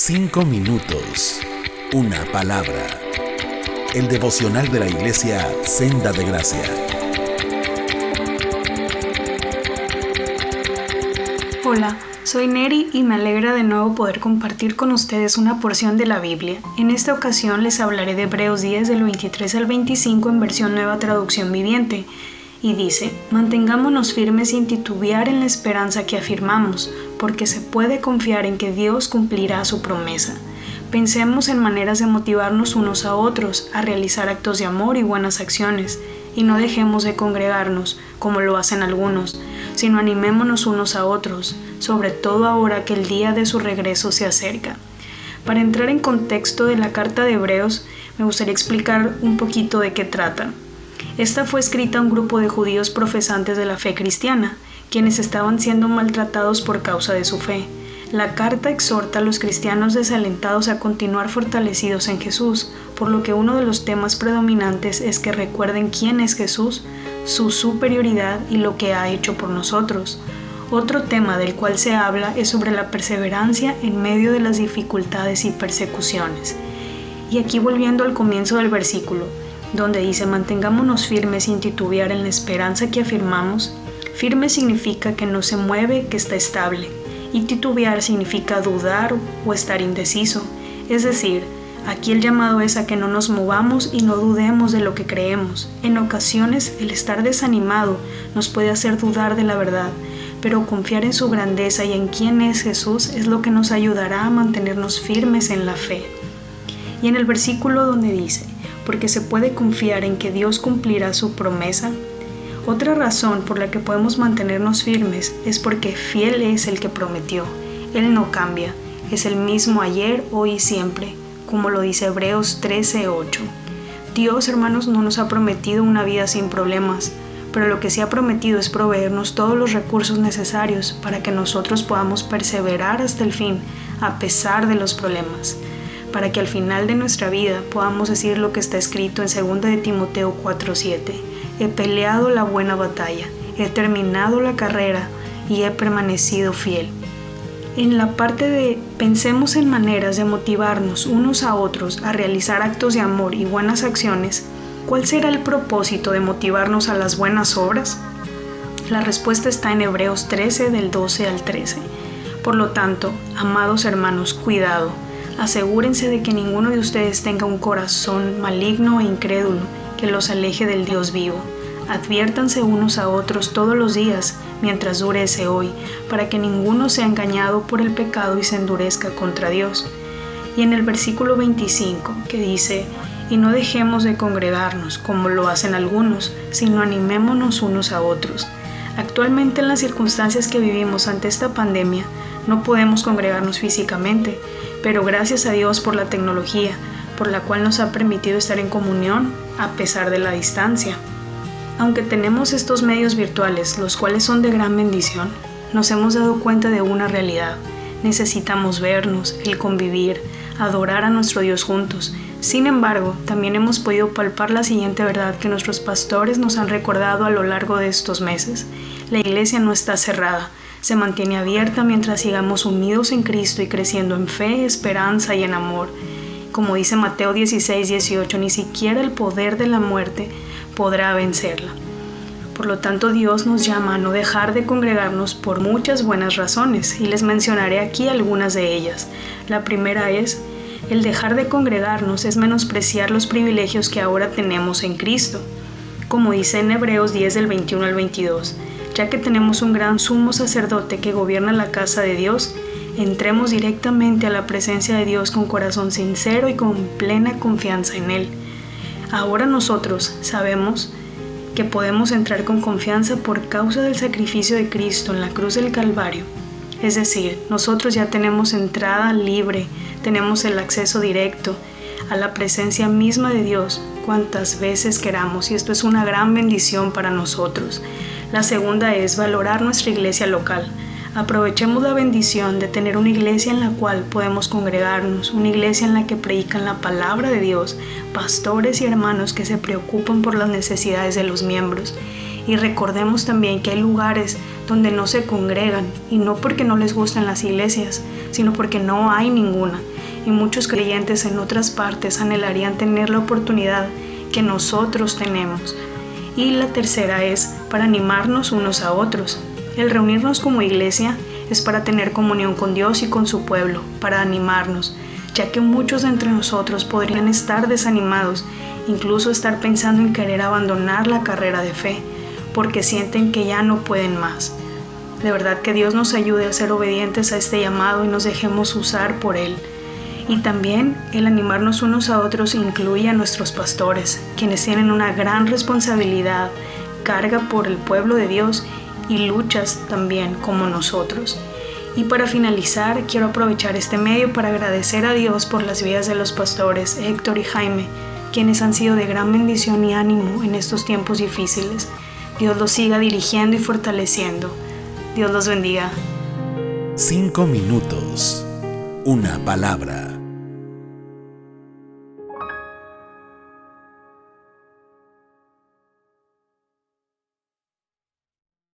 Cinco minutos. Una palabra. El devocional de la iglesia Senda de Gracia. Hola, soy Neri y me alegra de nuevo poder compartir con ustedes una porción de la Biblia. En esta ocasión les hablaré de Hebreos 10 del 23 al 25 en versión nueva traducción viviente y dice, mantengámonos firmes sin titubear en la esperanza que afirmamos, porque se puede confiar en que Dios cumplirá su promesa. Pensemos en maneras de motivarnos unos a otros a realizar actos de amor y buenas acciones, y no dejemos de congregarnos, como lo hacen algunos, sino animémonos unos a otros, sobre todo ahora que el día de su regreso se acerca. Para entrar en contexto de la carta de Hebreos, me gustaría explicar un poquito de qué trata. Esta fue escrita a un grupo de judíos profesantes de la fe cristiana, quienes estaban siendo maltratados por causa de su fe. La carta exhorta a los cristianos desalentados a continuar fortalecidos en Jesús, por lo que uno de los temas predominantes es que recuerden quién es Jesús, su superioridad y lo que ha hecho por nosotros. Otro tema del cual se habla es sobre la perseverancia en medio de las dificultades y persecuciones. Y aquí volviendo al comienzo del versículo, donde dice mantengámonos firmes sin titubear en la esperanza que afirmamos. Firme significa que no se mueve, que está estable, y titubear significa dudar o estar indeciso. Es decir, aquí el llamado es a que no nos movamos y no dudemos de lo que creemos. En ocasiones el estar desanimado nos puede hacer dudar de la verdad, pero confiar en su grandeza y en quién es Jesús es lo que nos ayudará a mantenernos firmes en la fe. Y en el versículo donde dice, porque se puede confiar en que Dios cumplirá su promesa. Otra razón por la que podemos mantenernos firmes es porque fiel es el que prometió. Él no cambia, es el mismo ayer, hoy y siempre, como lo dice Hebreos 13:8. Dios, hermanos, no nos ha prometido una vida sin problemas, pero lo que sí ha prometido es proveernos todos los recursos necesarios para que nosotros podamos perseverar hasta el fin, a pesar de los problemas para que al final de nuestra vida podamos decir lo que está escrito en 2 de Timoteo 4:7. He peleado la buena batalla, he terminado la carrera y he permanecido fiel. En la parte de pensemos en maneras de motivarnos unos a otros a realizar actos de amor y buenas acciones, ¿cuál será el propósito de motivarnos a las buenas obras? La respuesta está en Hebreos 13 del 12 al 13. Por lo tanto, amados hermanos, cuidado Asegúrense de que ninguno de ustedes tenga un corazón maligno e incrédulo que los aleje del Dios vivo. Adviértanse unos a otros todos los días mientras dure ese hoy, para que ninguno sea engañado por el pecado y se endurezca contra Dios. Y en el versículo 25, que dice, y no dejemos de congregarnos como lo hacen algunos, sino animémonos unos a otros. Actualmente en las circunstancias que vivimos ante esta pandemia, no podemos congregarnos físicamente, pero gracias a Dios por la tecnología, por la cual nos ha permitido estar en comunión a pesar de la distancia. Aunque tenemos estos medios virtuales, los cuales son de gran bendición, nos hemos dado cuenta de una realidad. Necesitamos vernos, el convivir, adorar a nuestro Dios juntos. Sin embargo, también hemos podido palpar la siguiente verdad que nuestros pastores nos han recordado a lo largo de estos meses. La iglesia no está cerrada, se mantiene abierta mientras sigamos unidos en Cristo y creciendo en fe, esperanza y en amor. Como dice Mateo 16, 18, ni siquiera el poder de la muerte podrá vencerla. Por lo tanto, Dios nos llama a no dejar de congregarnos por muchas buenas razones, y les mencionaré aquí algunas de ellas. La primera es, el dejar de congregarnos es menospreciar los privilegios que ahora tenemos en Cristo. Como dice en Hebreos 10 del 21 al 22, ya que tenemos un gran sumo sacerdote que gobierna la casa de Dios, entremos directamente a la presencia de Dios con corazón sincero y con plena confianza en Él. Ahora nosotros sabemos que podemos entrar con confianza por causa del sacrificio de Cristo en la cruz del Calvario. Es decir, nosotros ya tenemos entrada libre, tenemos el acceso directo a la presencia misma de Dios cuantas veces queramos y esto es una gran bendición para nosotros. La segunda es valorar nuestra iglesia local. Aprovechemos la bendición de tener una iglesia en la cual podemos congregarnos, una iglesia en la que predican la palabra de Dios, pastores y hermanos que se preocupan por las necesidades de los miembros. Y recordemos también que hay lugares donde no se congregan y no porque no les gustan las iglesias, sino porque no hay ninguna. Y muchos creyentes en otras partes anhelarían tener la oportunidad que nosotros tenemos. Y la tercera es para animarnos unos a otros. El reunirnos como iglesia es para tener comunión con Dios y con su pueblo, para animarnos, ya que muchos de entre nosotros podrían estar desanimados, incluso estar pensando en querer abandonar la carrera de fe, porque sienten que ya no pueden más. De verdad que Dios nos ayude a ser obedientes a este llamado y nos dejemos usar por Él. Y también el animarnos unos a otros incluye a nuestros pastores, quienes tienen una gran responsabilidad, carga por el pueblo de Dios y luchas también como nosotros. Y para finalizar, quiero aprovechar este medio para agradecer a Dios por las vidas de los pastores Héctor y Jaime, quienes han sido de gran bendición y ánimo en estos tiempos difíciles. Dios los siga dirigiendo y fortaleciendo. Dios los bendiga. Cinco minutos. Una palabra